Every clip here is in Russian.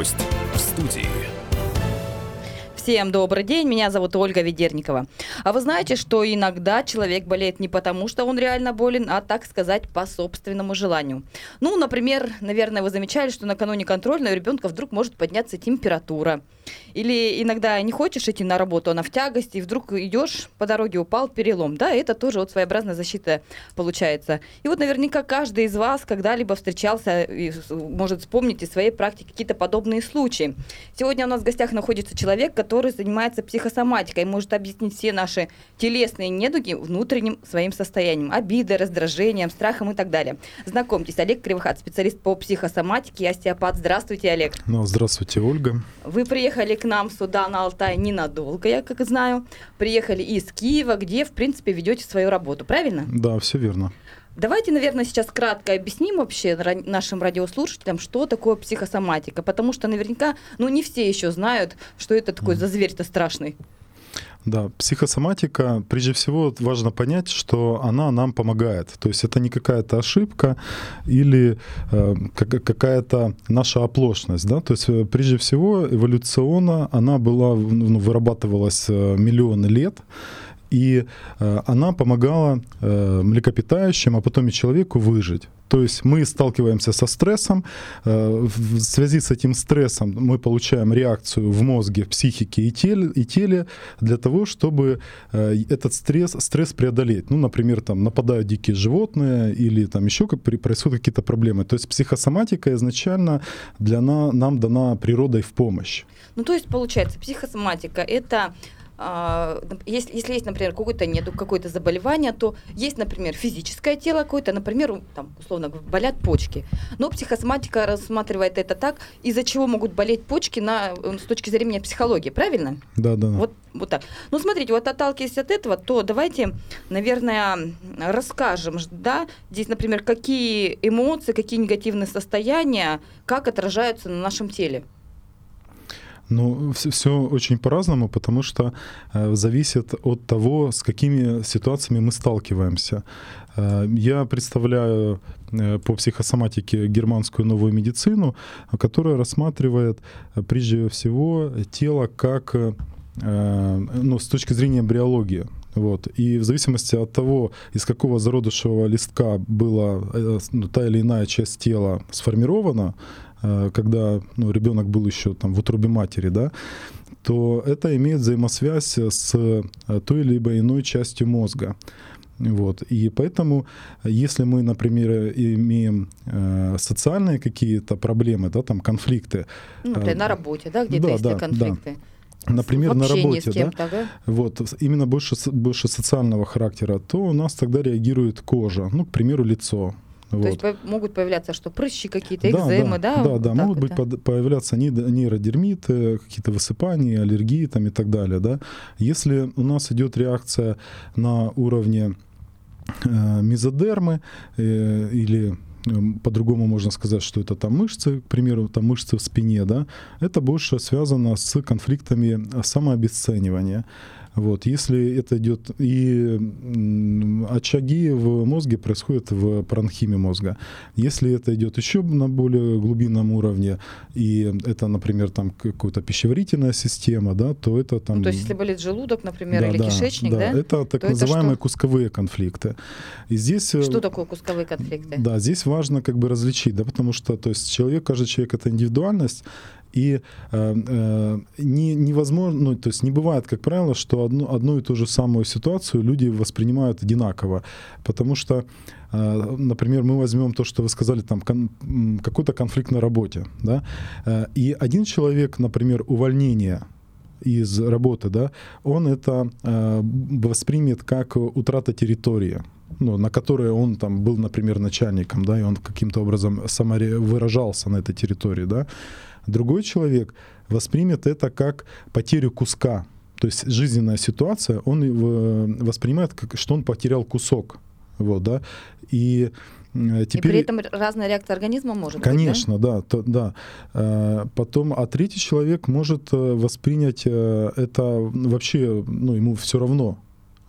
Гость в студии. Всем добрый день, меня зовут Ольга Ведерникова. А вы знаете, что иногда человек болеет не потому, что он реально болен, а, так сказать, по собственному желанию. Ну, например, наверное, вы замечали, что накануне контрольной у ребенка вдруг может подняться температура. Или иногда не хочешь идти на работу, она в тягости, и вдруг идешь по дороге, упал перелом. Да, это тоже вот своеобразная защита получается. И вот наверняка каждый из вас когда-либо встречался и может вспомнить из своей практики какие-то подобные случаи. Сегодня у нас в гостях находится человек, который занимается психосоматикой, может объяснить все наши телесные недуги внутренним своим состоянием, обидой, раздражением, страхом и так далее. Знакомьтесь, Олег Кривохат, специалист по психосоматике и остеопат. Здравствуйте, Олег. Ну, здравствуйте, Ольга. Вы приехали к нам сюда, на Алтай, ненадолго, я как знаю. Приехали из Киева, где, в принципе, ведете свою работу, правильно? Да, все верно. Давайте, наверное, сейчас кратко объясним вообще нашим радиослушателям, что такое психосоматика, потому что наверняка, ну, не все еще знают, что это такой за зверь-то страшный. Да, психосоматика, прежде всего, важно понять, что она нам помогает. То есть это не какая-то ошибка или э, какая-то наша оплошность. Да? То есть э, прежде всего эволюционно она была, ну, вырабатывалась э, миллионы лет и э, она помогала э, млекопитающим, а потом и человеку выжить. То есть мы сталкиваемся со стрессом, э, в связи с этим стрессом мы получаем реакцию в мозге, в психике и теле, и теле для того, чтобы этот стресс, стресс преодолеть. Ну, например, там нападают дикие животные или там еще как происходят какие-то проблемы. То есть психосоматика изначально для на, нам дана природой в помощь. Ну, то есть получается, психосоматика это если, если есть, например, какой-то нет какое-то заболевание, то есть, например, физическое тело какое-то, например, там, условно, болят почки. Но психосоматика рассматривает это так, из-за чего могут болеть почки на, с точки зрения психологии, правильно? Да, да. Вот, вот так. Ну, смотрите, вот отталкиваясь от этого, то давайте, наверное, расскажем, да, здесь, например, какие эмоции, какие негативные состояния, как отражаются на нашем теле. Ну, все, все очень по-разному, потому что э, зависит от того, с какими ситуациями мы сталкиваемся. Э, я представляю э, по психосоматике германскую новую медицину, которая рассматривает э, прежде всего тело как э, ну, с точки зрения эмбриологии. Вот. И в зависимости от того, из какого зародышевого листка была э, ну, та или иная часть тела сформирована, когда ну, ребенок был еще там в утробе матери, да, то это имеет взаимосвязь с э, той либо иной частью мозга. Вот. И поэтому, если мы, например, имеем э, социальные какие-то проблемы, да, там конфликты. Ну, например, э, на работе, да, где-то да, есть да, конфликты. Да. Например, на работе, да, да, вот именно больше больше социального характера, то у нас тогда реагирует кожа, ну, к примеру, лицо, вот. То есть могут появляться что, прыщи какие-то, экземы, да? Да, да, да, могут быть это. появляться нейродермиты, какие-то высыпания, аллергии там и так далее, да. Если у нас идет реакция на уровне э, мезодермы э, или э, по-другому можно сказать, что это там мышцы, к примеру, там мышцы в спине, да, это больше связано с конфликтами самообесценивания. Вот, если это идет и очаги в мозге происходят в паранхиме мозга. Если это идет еще на более глубинном уровне, и это, например, там какая-то пищеварительная система, да, то это там... Ну, то есть если болит желудок, например, да, или да, кишечник, да? да? это так называемые это кусковые конфликты. И здесь... Э, что такое кусковые конфликты? Да, здесь важно как бы различить, да, потому что, то есть человек, каждый человек — это индивидуальность, и э, э, не, невозможно, ну, то есть не бывает, как правило, что одну, одну и ту же самую ситуацию люди воспринимают одинаково. Потому что, э, например, мы возьмем то, что вы сказали, там кон, какой-то конфликт на работе, да, э, и один человек, например, увольнение из работы, да, он это э, воспримет как утрата территории ну, на которой он там был, например, начальником, да, и он каким-то образом самовыражался на этой территории, да, Другой человек воспримет это как потерю куска. То есть жизненная ситуация, он воспринимает, как, что он потерял кусок. Вот, да? И Теперь, и при этом разная реакция организма может конечно, быть, да? да, то, да. Э, потом, а третий человек может э, воспринять э, это вообще, ну, ему все равно.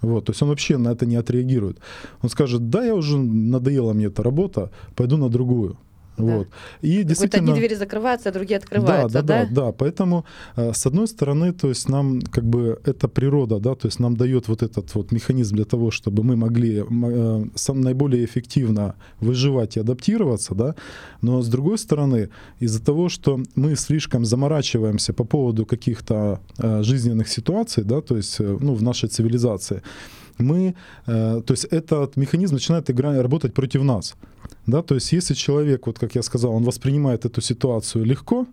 Вот, то есть он вообще на это не отреагирует. Он скажет, да, я уже надоела мне эта работа, пойду на другую. Вот. И действительно... Одни двери закрываются, а другие открываются, да? Да, да, да. Поэтому, э, с одной стороны, то есть нам как бы эта природа, да, то есть нам дает вот этот вот механизм для того, чтобы мы могли э, сам наиболее эффективно выживать и адаптироваться, да, но с другой стороны, из-за того, что мы слишком заморачиваемся по поводу каких-то э, жизненных ситуаций, да, то есть, ну, в нашей цивилизации, мы, э, то есть этот механизм начинает играть, работать против нас. Да, то есть если человек, вот как я сказал, он воспринимает эту ситуацию легко,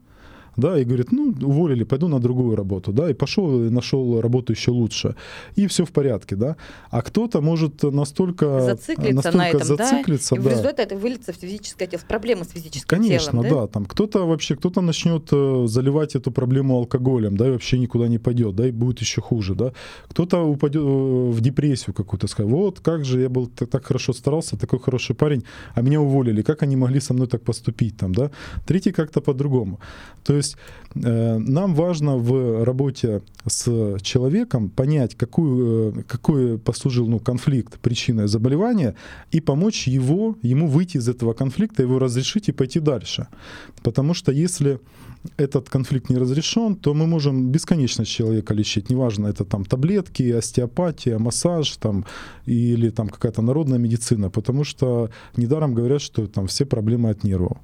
да, и говорит, ну, уволили, пойду на другую работу, да, и пошел и нашел работу еще лучше, и все в порядке, да. А кто-то может настолько зациклиться настолько на этом, зациклиться, да, и в результате это выльется в физическое тело, в проблемы с физическим Конечно, телом, да? да, там кто-то вообще, кто-то начнет э, заливать эту проблему алкоголем, да, и вообще никуда не пойдет, да, и будет еще хуже, да. Кто-то упадет э, в депрессию какую-то, скажет, вот как же я был так хорошо старался, такой хороший парень, а меня уволили, как они могли со мной так поступить, там, да. Третий как-то по-другому. То есть есть э, нам важно в работе с человеком понять, какую, э, какой послужил ну, конфликт причиной заболевания, и помочь его, ему выйти из этого конфликта, его разрешить и пойти дальше. Потому что если этот конфликт не разрешен, то мы можем бесконечно человека лечить. Неважно, это там таблетки, остеопатия, массаж там, или там какая-то народная медицина, потому что недаром говорят, что там все проблемы от нервов.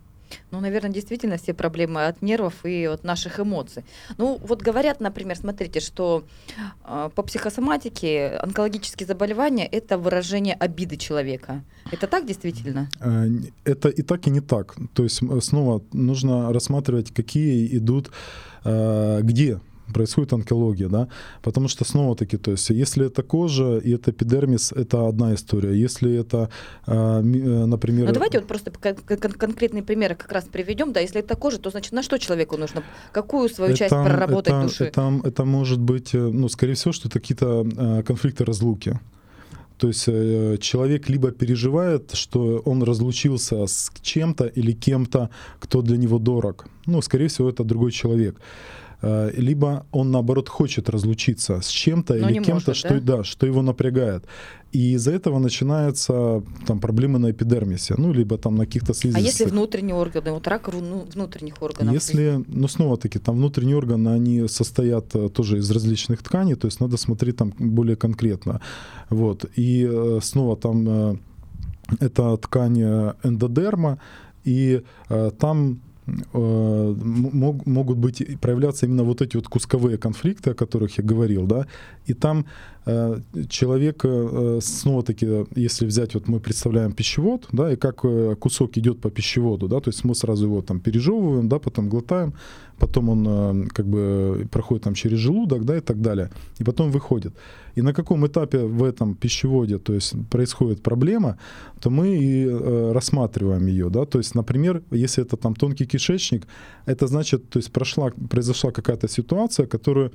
Ну, наверное, действительно все проблемы от нервов и от наших эмоций. Ну, вот говорят, например, смотрите, что э, по психосоматике онкологические заболевания – это выражение обиды человека. Это так действительно? Э, это и так, и не так. То есть снова нужно рассматривать, какие идут, э, где происходит онкология, да, потому что снова-таки, то есть, если это кожа и это эпидермис, это одна история, если это, а, э, например... Ну давайте вот просто конкретные примеры как раз приведем, да, если это кожа, то значит на что человеку нужно, какую свою это, часть проработать это, души? Это, это может быть, э, ну, скорее всего, что это какие-то э, конфликты разлуки. То есть человек либо переживает, что он разлучился с чем-то или кем-то, кто для него дорог. Ну, скорее всего, это другой человек. Э, либо он наоборот хочет разлучиться с чем-то или кем-то, что, да? да, что его напрягает. И из-за этого начинаются там проблемы на эпидермисе, ну, либо там на каких-то слизистых. А если внутренние органы, вот рак ну, внутренних органов? Если, ну, снова-таки, там внутренние органы, они состоят э, тоже из различных тканей, то есть надо смотреть там более конкретно. Вот. И э, снова там это ткань эндодерма, и там Э, могут быть проявляться именно вот эти вот кусковые конфликты, о которых я говорил, да, и там человек, э, снова-таки, если взять, вот мы представляем пищевод, да, и как кусок идет по пищеводу, да, то есть мы сразу его там пережевываем, да, потом глотаем, потом он как бы проходит там через желудок, да, и так далее, и потом выходит. И на каком этапе в этом пищеводе, то есть происходит проблема, то мы и рассматриваем ее, да, то есть, например, если это там тонкий кишечник, это значит, то есть прошла, произошла какая-то ситуация, которую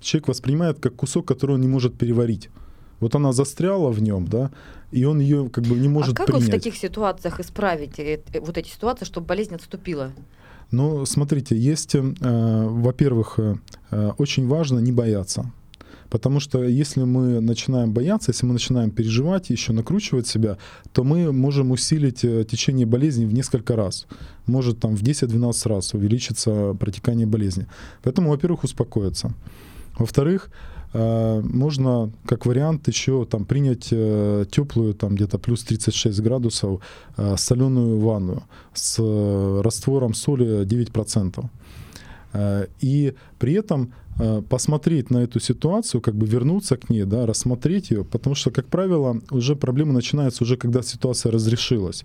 человек воспринимает как кусок, который он не может переварить. Вот она застряла в нем, да, и он ее как бы не может принять. А как принять. в таких ситуациях исправить э, э, вот эти ситуации, чтобы болезнь отступила? Ну, смотрите, есть, э, во-первых, э, э очень важно не бояться. Потому что если мы начинаем бояться, если мы начинаем переживать, еще накручивать себя, то мы можем усилить течение болезни в несколько раз. Может там в 10-12 раз увеличиться протекание болезни. Поэтому, во-первых, успокоиться. Во-вторых, э, можно как вариант еще там принять э, теплую там где-то плюс 36 градусов соленую ванну с раствором соли 9%. И при этом Э, посмотреть на эту ситуацию, как бы вернуться к ней, да, рассмотреть ее, потому что, как правило, уже проблема начинается уже, когда ситуация разрешилась.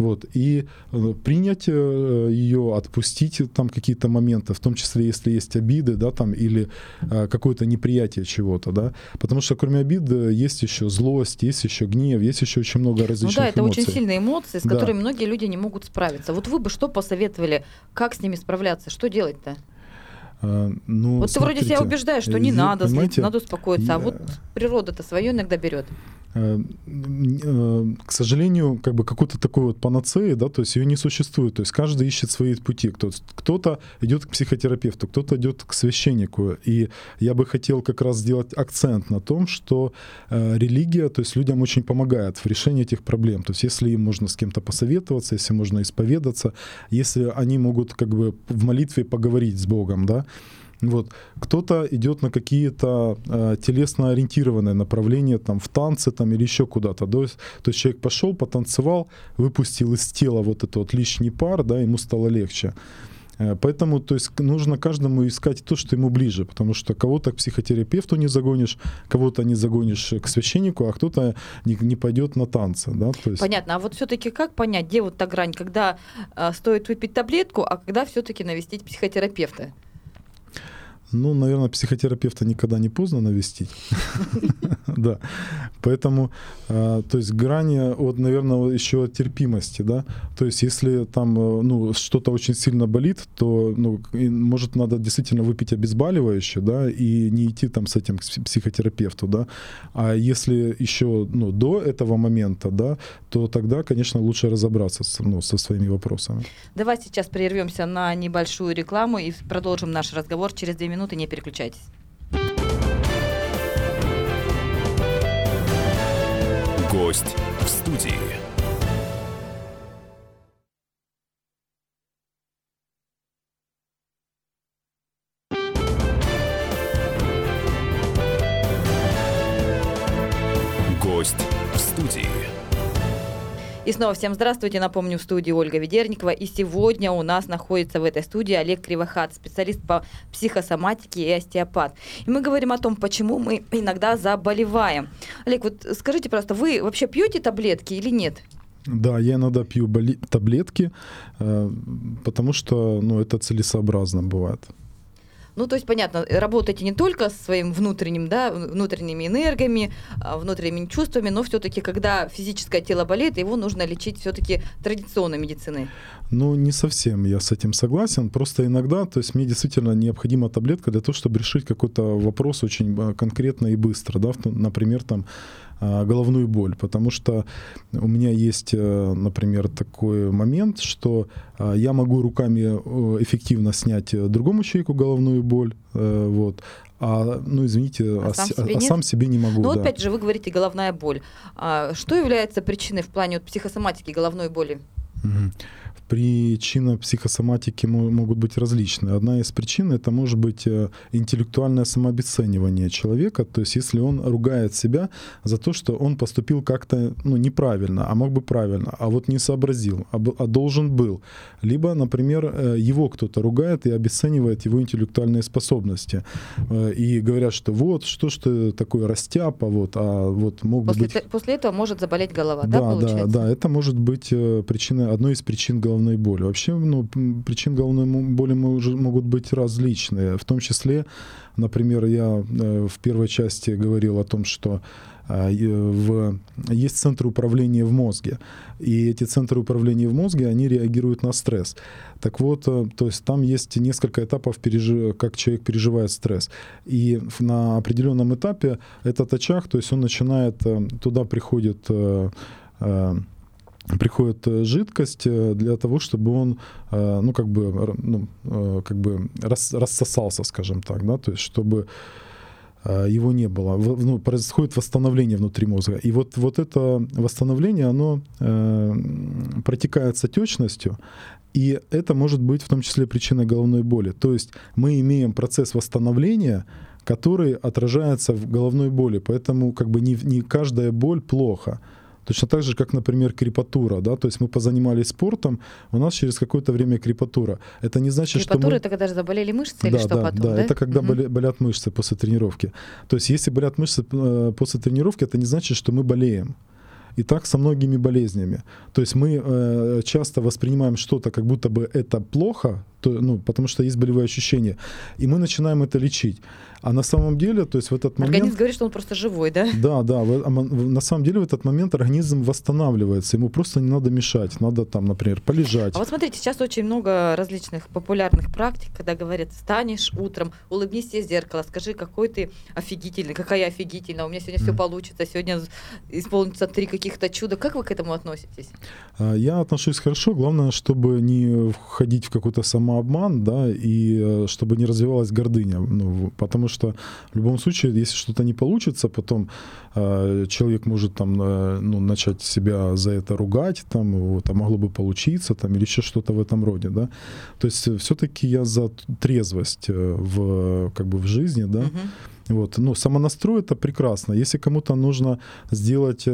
Вот, и э, принять э, ее, отпустить там какие-то моменты, в том числе, если есть обиды, да, там, или какое-то неприятие чего-то, да, потому что кроме обид есть еще злость, есть еще гнев, есть еще очень много различных Ну да, это эмоций. очень сильные эмоции, с да. которыми многие люди не могут справиться. Вот вы бы что посоветовали, как с ними справляться, что делать-то? А, ну, вот смотрите, ты вроде себя убеждаешь, что не надо, надо успокоиться, я... а вот природа-то свое иногда берет. Э, э, к сожалению, как бы какой-то такой вот панацеи, да, то есть ее не существует. То есть каждый ищет свои пути. Кто-то идет к психотерапевту, кто-то идет к священнику. И я бы хотел как раз сделать акцент на том, что религия, то есть людям очень помогает в решении этих проблем. То есть если им можно с кем-то посоветоваться, если можно исповедаться, если они могут как бы в молитве поговорить с Богом, да, вот. Кто-то идет на какие-то э, телесно ориентированные направления, там, в танцы там, или еще куда-то. То есть, то есть человек пошел, потанцевал, выпустил из тела вот этот вот лишний пар, да, ему стало легче. Э, поэтому то есть, нужно каждому искать то, что ему ближе, потому что кого-то к психотерапевту не загонишь, кого-то не загонишь к священнику, а кто-то не, не пойдет на танцы. Да? То есть... Понятно. А вот все-таки как понять, где вот та грань, когда э, стоит выпить таблетку, а когда все-таки навестить психотерапевта? Ну, наверное, психотерапевта никогда не поздно навестить. Да. Поэтому, а, то есть грани от, наверное, еще терпимости, да. То есть если там, э, ну, что-то очень сильно болит, то, ну, может, надо действительно выпить обезболивающее, да, и не идти там с этим к психотерапевту, да. А если еще, ну, до этого момента, да, то тогда, конечно, лучше разобраться ну, со своими вопросами. Давай сейчас прервемся на небольшую рекламу и продолжим наш разговор через две минуты минуты, не переключайтесь. Гость в студии. Снова всем здравствуйте. Напомню, в студии Ольга Ведерникова. И сегодня у нас находится в этой студии Олег Кривохат, специалист по психосоматике и остеопат. И мы говорим о том, почему мы иногда заболеваем. Олег, вот скажите просто, вы вообще пьете таблетки или нет? Да, я иногда пью таблетки, э, потому что ну, это целесообразно бывает. Ну, то есть, понятно, работаете не только с своим внутренним, да, внутренними энергиями, а, внутренними чувствами, но все-таки, когда физическое тело болит, его нужно лечить все-таки традиционной медициной. Ну, не совсем я с этим согласен. Просто иногда, то есть мне действительно необходима таблетка для того, чтобы решить какой-то вопрос очень а, конкретно и быстро, да, например, там головную боль, потому что у меня есть, э, например, такой момент, что а, я могу руками э, эффективно снять другому человеку головную боль, э, вот, а, ну, извините, а, а, сам, себе а сам себе не могу. Но да. опять же, вы говорите головная боль. А что является причиной в плане вот, психосоматики головной боли? Угу. Причины психосоматики могут быть различные. Одна из причин это может быть э, интеллектуальное самообесценивание человека. То есть если он ругает себя за то, что он поступил как-то ну, неправильно, а мог бы правильно, а вот не сообразил, а, а должен был. Либо, например, э, его кто-то ругает и обесценивает его интеллектуальные способности. Э, и говорят, что вот, что ж ты такой растяпа, вот, а вот мог после, быть... После этого может заболеть голова, да, да получается? Да, да, это может быть причиной, одной из причин головного головной боли. Вообще, ну, причин головной боли могут быть различные. В том числе, например, я э, в первой части говорил о том, что а, в, есть центры управления в мозге. И эти центры управления в мозге, они реагируют на стресс. Так вот, э, то есть там есть несколько этапов, как человек переживает стресс. И на определенном этапе этот очаг, то есть он начинает, э, туда приходит приходит э, жидкость э, для того, чтобы он, э, ну, как бы, ну, как бы рас, рассосался, скажем так, да, то есть чтобы его не было. Ну, происходит восстановление внутри мозга. И вот, вот это восстановление, оно э, протекает с отечностью, и это может быть в том числе причиной головной боли. То есть мы имеем процесс восстановления, который отражается в головной боли. Поэтому как бы не, не каждая боль плохо. Точно так же, как, например, крепатура, да, то есть мы позанимались спортом, у нас через какое-то время крепатура. Это не значит, крепатура что мы... это когда же заболели мышцы да, или что да, потом, да? Да, это когда угу. болят мышцы после тренировки. То есть если болят мышцы э, после тренировки, это не значит, что мы болеем. И так со многими болезнями. То есть мы э, часто воспринимаем что-то, как будто бы это плохо, то, ну, потому что есть болевые ощущения. И мы начинаем это лечить. А на самом деле, то есть в этот момент... Организм говорит, что он просто живой, да? Да, да. На самом деле в этот момент организм восстанавливается. Ему просто не надо мешать. Надо там, например, полежать. А вот смотрите, сейчас очень много различных популярных практик, когда говорят, встанешь утром, улыбнись себе в зеркало, скажи, какой ты офигительный, какая офигительная, у меня сегодня все получится, сегодня исполнится три каких-то чуда. Как вы к этому относитесь? А, я отношусь хорошо. Главное, чтобы не входить в какой-то самообман, да, и э, чтобы не развивалась гордыня. Ну, потому что в любом случае, если что-то не получится, потом э, человек может там э, ну, начать себя за это ругать, там, вот, а могло бы получиться, там, или еще что-то в этом роде, да. То есть э, все-таки я за трезвость э, в, как бы в жизни, да. Uh-huh. Вот, ну, самонастрой это прекрасно. Если кому-то нужно сделать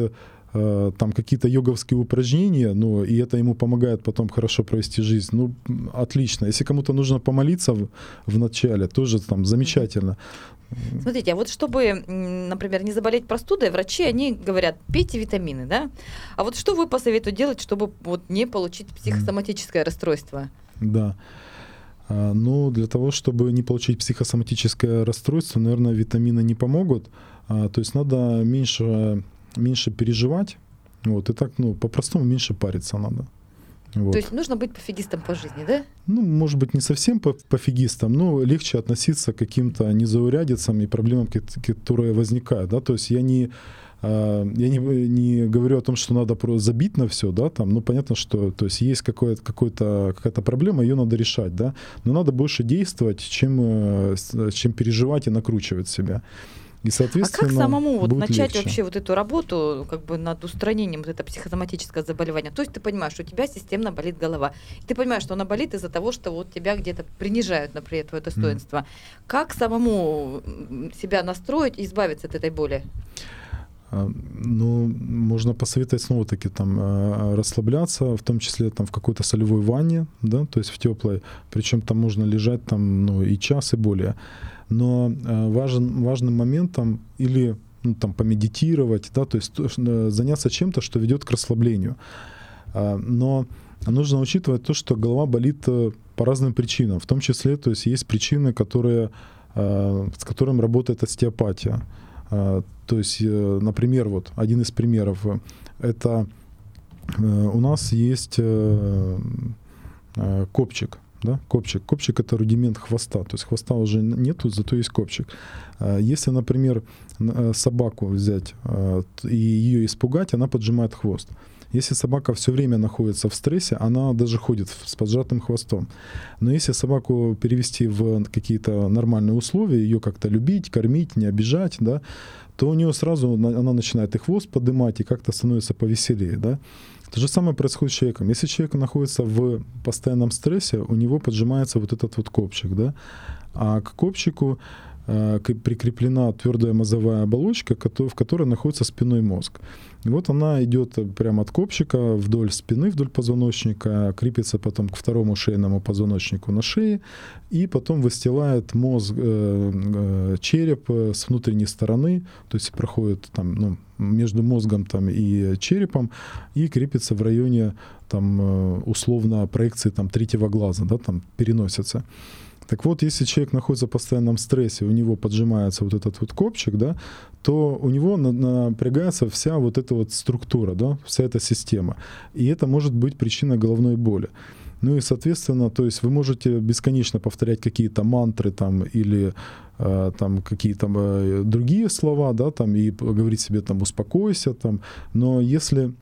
э, там какие-то йоговские упражнения, ну, и это ему помогает потом хорошо провести жизнь, ну, отлично. Если кому-то нужно помолиться в, в начале, тоже там замечательно. Смотрите, а вот чтобы, например, не заболеть простудой, врачи, они говорят, пейте витамины, да? А вот что вы посоветуете делать, чтобы вот не получить психосоматическое расстройство? Да. А, ну, для того, чтобы не получить психосоматическое расстройство, наверное, витамины не помогут. А, то есть надо меньше меньше переживать, вот, и так, ну, по-простому меньше париться надо. Вот. То есть нужно быть пофигистом по жизни, да? Ну, может быть, не совсем пофигистом, но легче относиться к каким-то незаурядицам и проблемам, которые возникают, да, то есть я не а, я не, не говорю о том, что надо просто забить на все, да, там, ну, понятно, что, то есть есть какое-то, какая-то проблема, ее надо решать, да, но надо больше действовать, чем, э, чем переживать и накручивать себя. И, соответственно, а как самому вот начать легче. вообще вот эту работу как бы над устранением вот этого психосоматического заболевания? То есть ты понимаешь, что у тебя системно болит голова. И ты понимаешь, что она болит из-за того, что вот тебя где-то принижают, например, твое достоинство. Mm. Как самому себя настроить и избавиться от этой боли? А, ну, можно посоветовать снова-таки там а, расслабляться, в том числе там в какой-то солевой ванне, да, то есть в теплой, причем там можно лежать там, ну, и час и более но э, важен, важным моментом или ну, там, помедитировать, да, то есть э, заняться чем-то, что ведет к расслаблению. А, но нужно учитывать то, что голова болит э, по разным причинам, в том числе, то есть есть причины, которые, с которыми работает остеопатия. А, то есть, например, вот один из примеров, это у нас есть копчик, да, копчик. Копчик это рудимент хвоста, то есть хвоста уже нету, зато есть копчик. А, если, например, э, собаку взять а, и ее испугать, она поджимает хвост. Если собака все время находится в стрессе, она даже ходит с поджатым хвостом. Но если собаку перевести в какие-то нормальные условия, ее как-то любить, кормить, не обижать, да, то у нее сразу она начинает и хвост поднимать, и как-то становится повеселее. Да? То же самое происходит с человеком. Если человек находится в постоянном стрессе, у него поджимается вот этот вот копчик, да, а к копчику э, прикреплена твердая мозовая оболочка, в которой находится спиной мозг. И вот она идет прямо от копчика вдоль спины, вдоль позвоночника, крепится потом к второму шейному позвоночнику на шее, и потом выстилает мозг, э, э, череп с внутренней стороны, то есть проходит там, ну, между мозгом там, и черепом, и крепится в районе там, э, условно проекции там, третьего глаза, да, там переносится. Так вот, если человек находится в постоянном стрессе, у него поджимается вот этот вот копчик, да, то у него напрягается вся вот эта вот структура, да, вся эта система. И это может быть причиной головной боли. Ну и, соответственно, то есть вы можете бесконечно повторять какие-то мантры там или э, там какие-то э, другие слова, да, там и говорить себе там успокойся, там, но если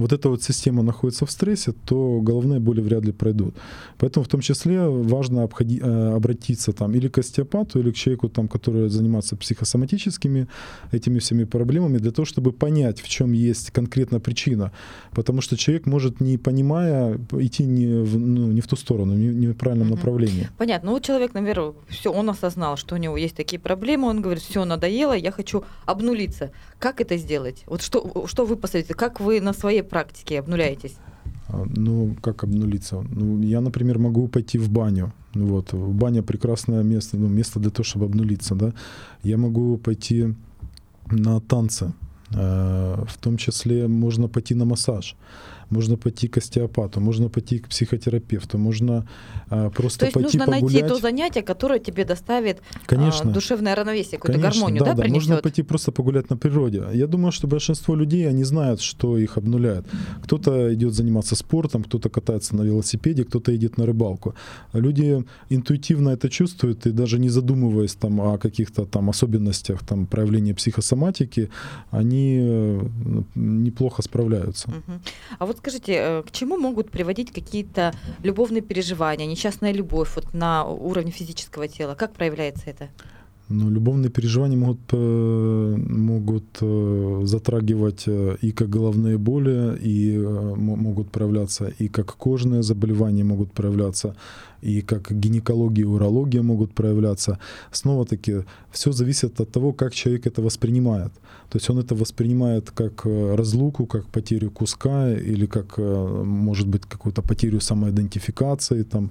вот эта вот система находится в стрессе, то головные боли вряд ли пройдут. Поэтому в том числе важно обходи, э, обратиться там или к остеопату, или к человеку, там, который занимается психосоматическими этими всеми проблемами, для того, чтобы понять, в чем есть конкретно причина. Потому что человек может, не понимая, идти не в, ну, не в ту сторону, не, не в правильном угу. направлении. Понятно. Ну, человек, наверное, все, он осознал, что у него есть такие проблемы, он говорит, все, надоело, я хочу обнулиться. Как это сделать? Вот что, что вы посоветуете? Как вы на своей практике обнуляетесь? А, ну, как обнулиться? Ну, я, например, могу пойти в баню. Ну, вот, баня прекрасное место, ну, место для того, чтобы обнулиться, да. Я могу пойти на танцы. Э, в том числе можно пойти на массаж. Можно пойти к остеопату, можно пойти к психотерапевту, можно а, просто То есть пойти нужно погулять. найти то занятие, которое тебе доставит а, Конечно. душевное равновесие, какую-то Конечно, гармонию, да, да, да, можно пойти просто погулять на природе. Я думаю, что большинство людей, они знают, что их обнуляет. Кто-то идет заниматься спортом, кто-то катается на велосипеде, кто-то идет на рыбалку. Люди интуитивно это чувствуют и даже не задумываясь там о каких-то там особенностях там проявления психосоматики, они э, неплохо справляются. Мгм. А вот скажите, э, к чему могут приводить какие-то любовные переживания, несчастная любовь вот на уровне физического тела? Как проявляется это? Но любовные переживания могут, э, могут э, затрагивать э, и как головные боли, и мо- могут проявляться, и как кожные заболевания могут проявляться, и как гинекология урология могут проявляться. Снова-таки, все зависит от того, как человек это воспринимает. То есть он это воспринимает как разлуку, как потерю куска, или как, может быть, какую-то потерю самоидентификации, там,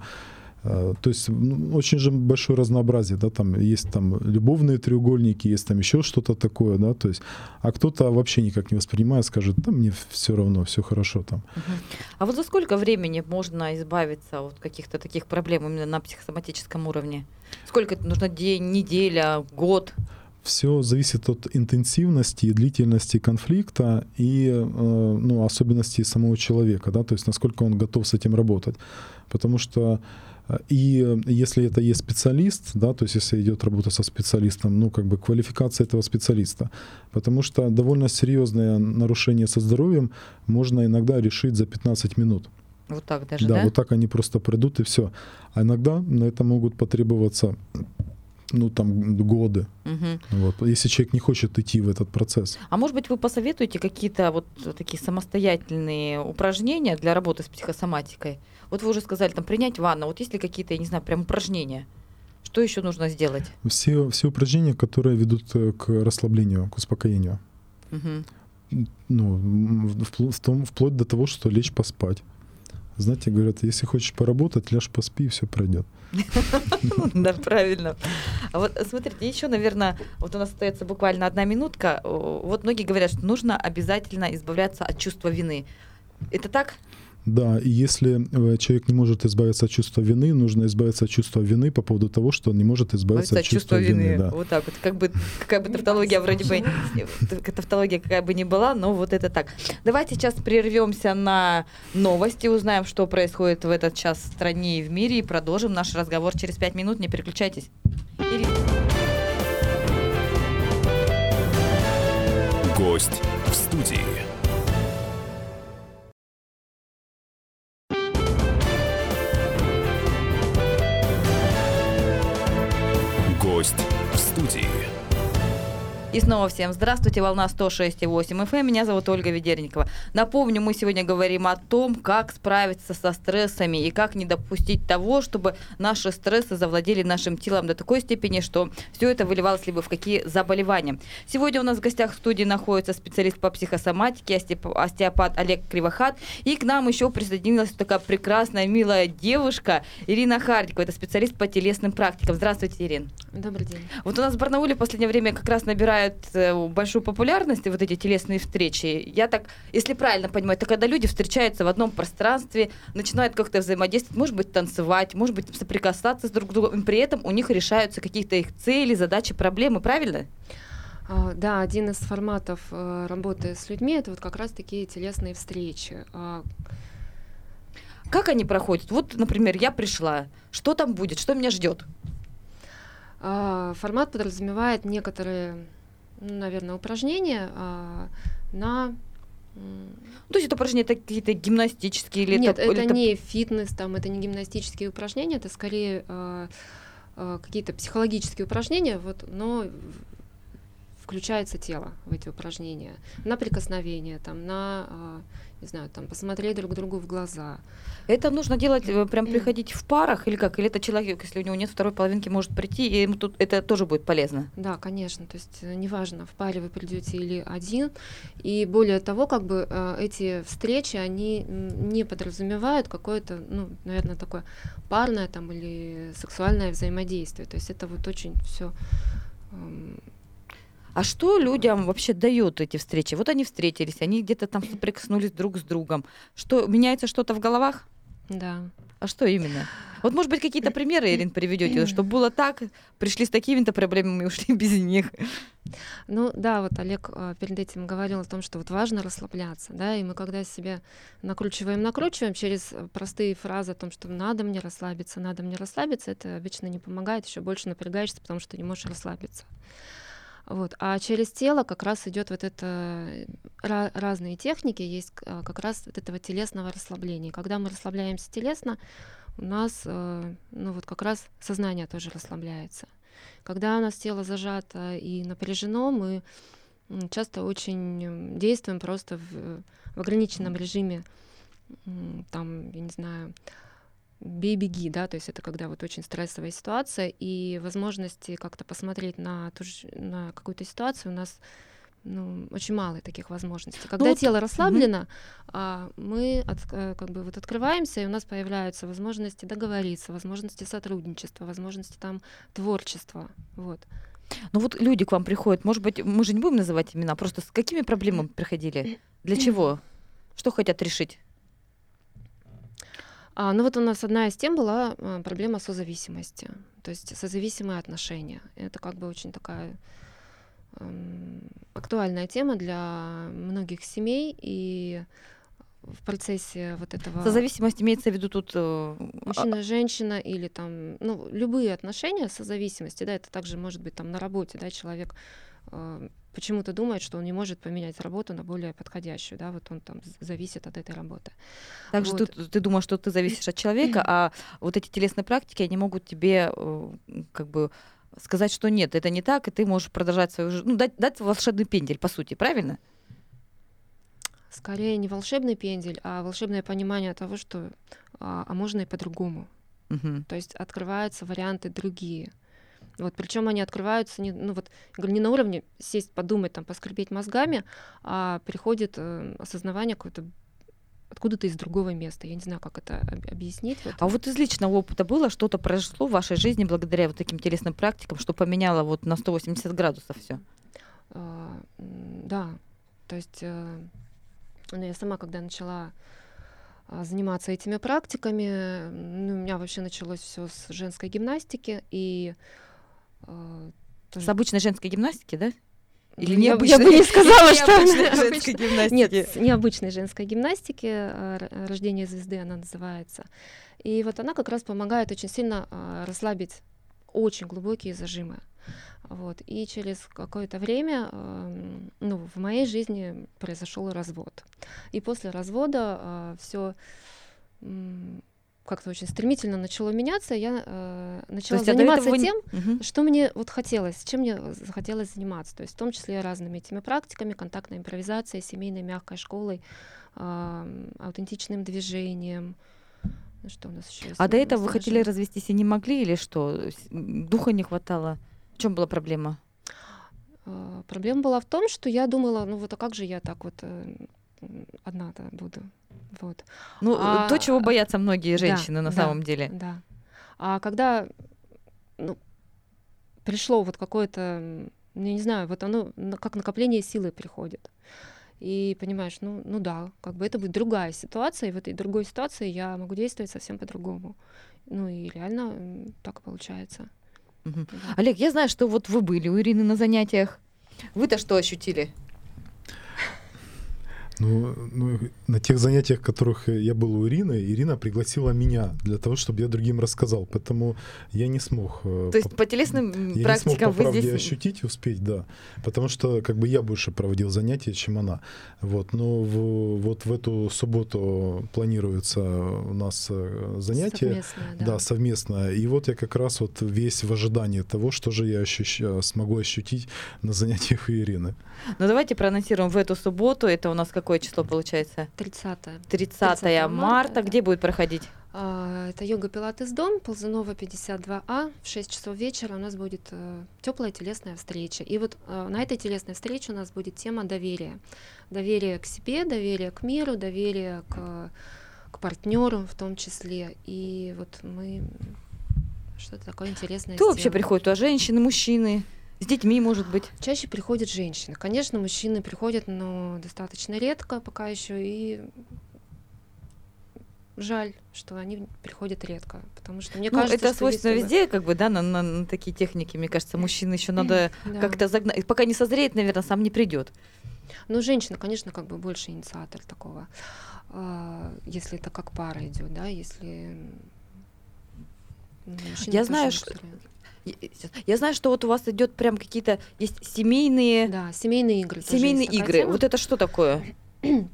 То есть ну, очень же большое разнообразие, да, там есть там любовные треугольники, есть там еще что-то такое, да, то есть, а кто-то вообще никак не воспринимает, скажет, да, мне все равно, все хорошо там. А вот за сколько времени можно избавиться от каких-то таких проблем именно на психосоматическом уровне? Сколько это нужно день, неделя, год? Все зависит от интенсивности и длительности конфликта и э, ну, особенностей самого человека, да, то есть насколько он готов с этим работать. Потому что э, и э, если это есть специалист, да, то есть если идет работа со специалистом, ну, как бы квалификация этого специалиста. Потому что довольно серьезное нарушение со здоровьем можно иногда решить за 15 минут. Вот так даже, да, да? вот так они просто придут и все. А иногда на это могут потребоваться ну, там, годы. Мгм. Вот, если человек не хочет идти в этот процесс. А может быть, вы посоветуете какие-то вот такие самостоятельные упражнения для работы с психосоматикой? Вот вы уже сказали, там, принять ванну. Вот есть ли какие-то, я не знаю, прям упражнения? Что еще нужно сделать? Все, все упражнения, которые ведут э, к расслаблению, к успокоению. Мгм. Ну, впл- в том- вплоть до того, что лечь поспать. Знаете, говорят, если хочешь поработать, ляжь поспи, и все пройдет. Да, правильно. А вот смотрите, еще, наверное, вот у нас остается буквально одна минутка. Вот многие говорят, что нужно обязательно избавляться от чувства вины. Это так? Да, и если э, человек не может избавиться от чувства вины, нужно избавиться от чувства вины по поводу того, что он не может избавиться от чувства вины. да. Вот так вот. Как бы, какая бы тавтология вроде бы, э, тавтология какая бы ни была, но вот это так. Давайте сейчас прервемся на новости, узнаем, что происходит в этот час в стране и в мире, и продолжим наш разговор через пять минут. Не переключайтесь. Гость в студии. И снова всем здравствуйте, волна 106,8 FM, меня зовут Ольга Ведерникова. Напомню, мы сегодня говорим о том, как справиться со стрессами и как не допустить того, чтобы наши стрессы завладели нашим телом до такой степени, что все это выливалось либо в какие заболевания. Сегодня у нас в гостях в студии находится специалист по психосоматике, остеоп- остеопат Олег Кривохат, и к нам еще присоединилась такая прекрасная, милая девушка Ирина Хардикова, это специалист по телесным практикам. Здравствуйте, Ирина. Добрый день. Вот у нас в Барнауле в последнее время как раз набирают э, большую популярность вот эти телесные встречи. Я так, если правильно понимаю, это когда люди встречаются в одном пространстве, начинают как-то взаимодействовать, может быть, танцевать, может быть, соприкасаться с друг с другом, и при этом у них решаются какие-то их цели, задачи, проблемы, правильно? А, Да, один из форматов э, работы с людьми это вот как раз такие телесные встречи. А, Как они проходят? Вот, например, я пришла, что там будет, что меня ждет? а, Формат подразумевает некоторые, ну, наверное, упражнения а, на то есть это упражнения это какие-то гимнастические или Нет, это, это, или не фитнес, там, это не гимнастические упражнения, это скорее а, а, какие-то психологические упражнения, вот, но включается тело в эти упражнения, на прикосновение, там, на, а, не знаю, там, посмотреть друг другу в глаза. Это нужно делать, э, прям приходить в парах или как? Или это человек, если у него нет второй половинки, может прийти, и ему тут это тоже будет полезно? Да, конечно, то есть э, неважно, в паре вы придете или один. И более того, как бы э, эти встречи, они не подразумевают какое-то, ну, наверное, такое парное там или сексуальное взаимодействие. То есть это вот очень все А что людям вообще дают эти встречи? Вот они встретились, они где-то там соприкоснулись друг с другом. Что, меняется что-то в головах? Да. А что именно? Вот, может быть, какие-то примеры, Ирин, приведете, чтобы было так, пришли с такими-то проблемами, ушли без них. Ну да, вот Олег э, перед этим говорил о том, что вот важно расслабляться, да, и мы когда себя накручиваем, накручиваем через простые фразы о том, что надо мне расслабиться, надо мне расслабиться, это обычно не помогает, еще больше напрягаешься, потому что не можешь расслабиться. Вот. А через тело как раз идет вот это ra- разные техники, есть э, как раз вот этого телесного расслабления. Когда мы расслабляемся телесно, у нас э, ну вот как раз сознание тоже расслабляется. Когда у нас тело зажато и напряжено, мы часто очень действуем просто в, в ограниченном режиме, там, я не знаю, бей-беги, да, то есть это когда вот очень стрессовая ситуация, и возможности как-то посмотреть на, ту же, на какую-то ситуацию у нас ну, очень мало таких возможностей. Когда ну, тело расслаблено, угу. мы от, э, как бы вот открываемся, и у нас появляются возможности договориться, возможности сотрудничества, возможности там творчества, вот. Ну вот люди к вам приходят, может быть, мы же не будем называть имена, просто с какими проблемами приходили? Для чего? Что хотят решить? А, ну вот у нас одна из тем была а, проблема созависимости, то есть созависимые отношения. Это как бы очень такая эм, актуальная тема для многих семей и в процессе вот этого... Созависимость имеется в виду тут... Э, мужчина, женщина или там, ну, любые отношения созависимости, да, это также может быть там на работе, да, человек э, почему-то думает, что он не может поменять работу на более подходящую, да, вот он там зависит от этой работы. Также вот. ты, ты думаешь, что ты зависишь от человека, а вот эти телесные практики, они могут тебе э, как бы сказать, что нет, это не так, и ты можешь продолжать свою жизнь, ну, дать, дать волшебный пендель, по сути, правильно? Скорее не волшебный пендель, а волшебное понимание того, что а, а можно и по-другому. Угу. То есть открываются варианты другие. Вот, причем они открываются не, ну вот, не на уровне сесть, подумать, там, поскребеть мозгами, а приходит э, осознавание какое-то откуда-то из другого места. Я не знаю, как это объяснить. Вот. А вот из личного опыта было что-то произошло в вашей жизни благодаря вот таким телесным практикам, что поменяло вот на 180 градусов все? А, да, то есть э, ну, я сама, когда начала а, заниматься этими практиками, ну, у меня вообще началось все с женской гимнастики и а, тоже... С обычной женской гимнастики, да? Или необычной? Я бы не сказала, что женской гимнастики. Нет, с необычной женской гимнастики, а, рождение звезды она называется. И вот она как раз помогает очень сильно расслабить очень глубокие зажимы. Вот. И через какое-то время ну, в моей жизни произошел развод. И после развода все как-то очень стремительно начало меняться, я э, начала заниматься этого... тем, угу. что мне вот хотелось, чем мне захотелось заниматься. То есть в том числе разными этими практиками, контактной импровизацией, семейной мягкой школой, э, аутентичным движением. Ну, что у нас еще есть? А до этого вы хотели развестись и не могли или что? Духа не хватало? В чем была проблема? Э, проблема была в том, что я думала, ну вот а как же я так вот э, одна-то буду. Вот. Ну, а, то, чего боятся многие женщины да, на самом да, деле. Да. А когда ну, пришло вот какое-то, я не знаю, вот оно как накопление силы приходит. И понимаешь, ну, ну да, как бы это будет другая ситуация, и в этой другой ситуации я могу действовать совсем по-другому. Ну и реально так получается. Угу. Да. Олег, я знаю, что вот вы были у Ирины на занятиях. Вы-то что ощутили? Ну, ну, на тех занятиях, которых я был у Ирины, Ирина пригласила меня для того, чтобы я другим рассказал. Поэтому я не смог... Э, То есть по, по телесным я практикам не смог по вы здесь... ощутить успеть, да. Потому что как бы я больше проводил занятия, чем она. Вот. Но в, вот в эту субботу планируется у нас э, занятие. Совместное, да. да, совместно. И вот я как раз вот весь в ожидании того, что же я ощущ... смогу ощутить на занятиях у Ирины. Ну давайте проанонсируем в эту субботу. Это у нас какое число получается? 30. 30, 30 марта. марта. Где будет проходить? А, это йога пилатес дом, Ползунова 52А. В 6 часов вечера у нас будет э, теплая телесная встреча. И вот э, на этой телесной встрече у нас будет тема доверия. Доверие к себе, доверие к миру, доверие к, к партнеру в том числе. И вот мы что-то такое интересное. Кто сделаем. вообще приходит? А женщины, мужчины? С детьми, может быть. Чаще приходят женщины. Конечно, мужчины приходят, но достаточно редко пока еще. И жаль, что они приходят редко, потому что мне ну, кажется, это что свойственно если везде, как бы, да, на, на- на такие техники, мне кажется, мужчин еще надо Да. как-то загнать. Пока не созреет, наверное, сам не придет. Ну, женщина, конечно, как бы больше инициатор такого, а, если это как пара идет, да, если мужчина Я знаю, что-. Я- знаю, что вот у вас идет прям какие-то есть семейные Да, семейные игры. семейные игры. тема. Вот это что такое?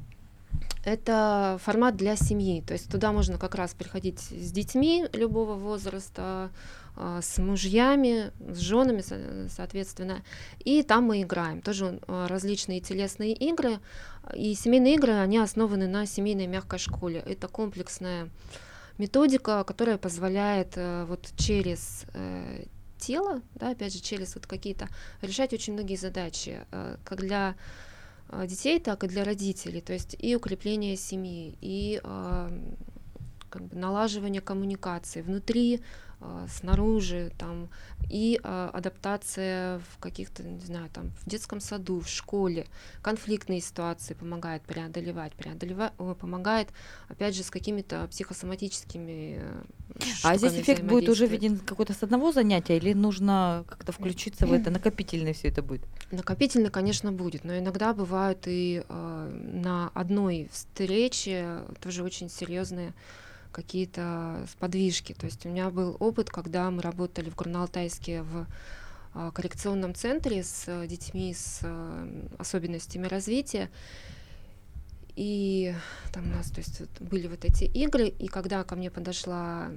Это формат для семьи, то есть туда можно как раз приходить с детьми любого возраста, а, с мужьями, с женами, со- соответственно, и там мы играем. Тоже а, различные телесные игры, и семейные игры, они основаны на семейной мягкой школе. Это комплексная методика, которая позволяет э, вот через э, тело, да, опять же, через вот какие-то, решать очень многие задачи, э, как для а, детей, так и для родителей. То есть и укрепление семьи, и а, как бы налаживание коммуникации внутри, снаружи, там, и а, адаптация в каких-то, не знаю, там, в детском саду, в школе, конфликтные ситуации помогает преодолевать, преодолевать, помогает, опять же, с какими-то психосоматическими э, А здесь эффект будет уже виден какой-то с одного занятия, или нужно как-то включиться в это, накопительное все это будет? Накопительно, конечно, будет, но иногда бывают и э, на одной встрече тоже очень серьезные какие-то сподвижки. То есть у меня был опыт, когда мы работали в Горно-Алтайске в э, коррекционном центре с э, детьми с э, особенностями развития. И там у нас то есть, были вот эти игры, и когда ко мне подошла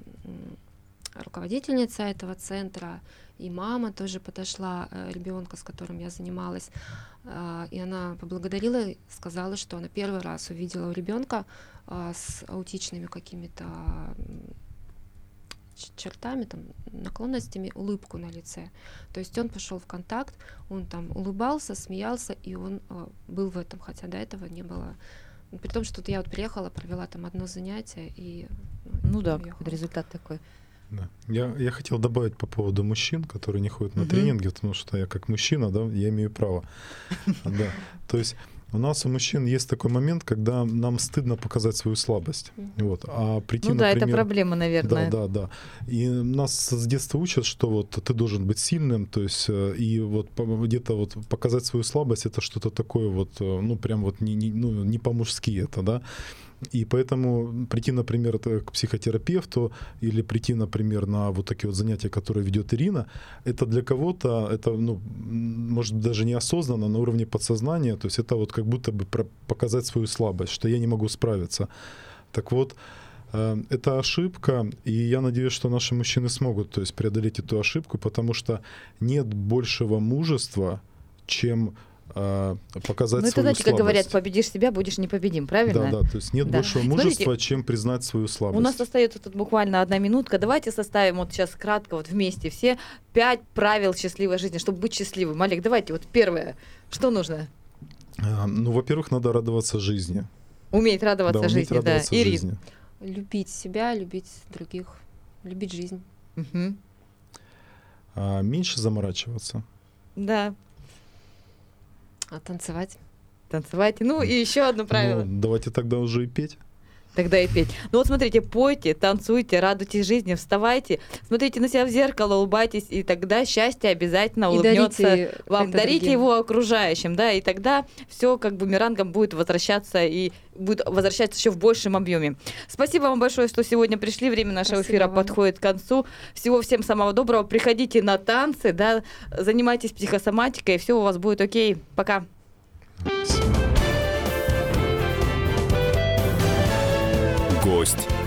руководительница этого центра, и мама тоже подошла, ребенка, с которым я занималась, а, и она поблагодарила, сказала, что она первый раз увидела у ребенка с аутичными какими-то чертами, там, наклонностями, улыбку на лице. То есть он пошел в контакт, он там улыбался, смеялся, и он а, был в этом, хотя до этого не было. Ну, При том, что я вот приехала, провела там одно занятие и Ну да, уехала. какой-то результат такой. Да. Я, я хотел добавить по поводу мужчин, которые не ходят на Мгм. тренинги, потому что я как мужчина, да, я имею право. Да. То есть у нас у мужчин есть такой момент, когда нам стыдно показать свою слабость. Вот. А прийти, Ну да, это например, проблема, наверное. Да, да, да. И нас с детства учат, что вот ты должен быть сильным, то есть э, и вот где-то вот показать свою слабость это что-то такое вот, э, ну прям вот не, не, ну, не по-мужски это, да. И поэтому прийти, например, к психотерапевту или прийти, например, на вот такие вот занятия, которые ведет Ирина, это для кого-то, это, ну, может быть, даже неосознанно, на уровне подсознания, то есть это вот как будто бы показать свою слабость, что я не могу справиться. Так вот, э, это ошибка, и я надеюсь, что наши мужчины смогут то есть, преодолеть эту ошибку, потому что нет большего мужества, чем э, показать Ну это, свою знаете, как слабость. говорят, победишь себя, будешь непобедим, правильно? Да, да, то есть нет Да. большего Смотрите, мужества, чем признать свою слабость. У нас остается тут буквально одна минутка. Давайте составим вот сейчас кратко вот вместе все пять правил счастливой жизни, чтобы быть счастливым. Олег, давайте вот первое. Что нужно? А, Ну, во-первых, надо радоваться жизни. Уметь радоваться да, уметь жизни, радоваться да. Ирин. жизни. Любить себя, любить других, любить жизнь. Мгм. А меньше заморачиваться. Да, А танцевать? танцевайте. Ну и еще одно правило. Ну, давайте тогда уже и петь. Тогда и петь. Ну вот смотрите, пойте, танцуйте, радуйтесь жизни, вставайте, смотрите на себя в зеркало, улыбайтесь, и тогда счастье обязательно И улыбнется дарите вам, дарите другим. его окружающим, да, и тогда все как бумерангом будет возвращаться и будет возвращаться еще в большем объеме. Спасибо вам большое, что сегодня пришли. Время нашего Спасибо эфира вам. подходит к концу. Всего всем самого доброго. Приходите на танцы, да, занимайтесь психосоматикой, все у вас будет окей. Пока. Гость.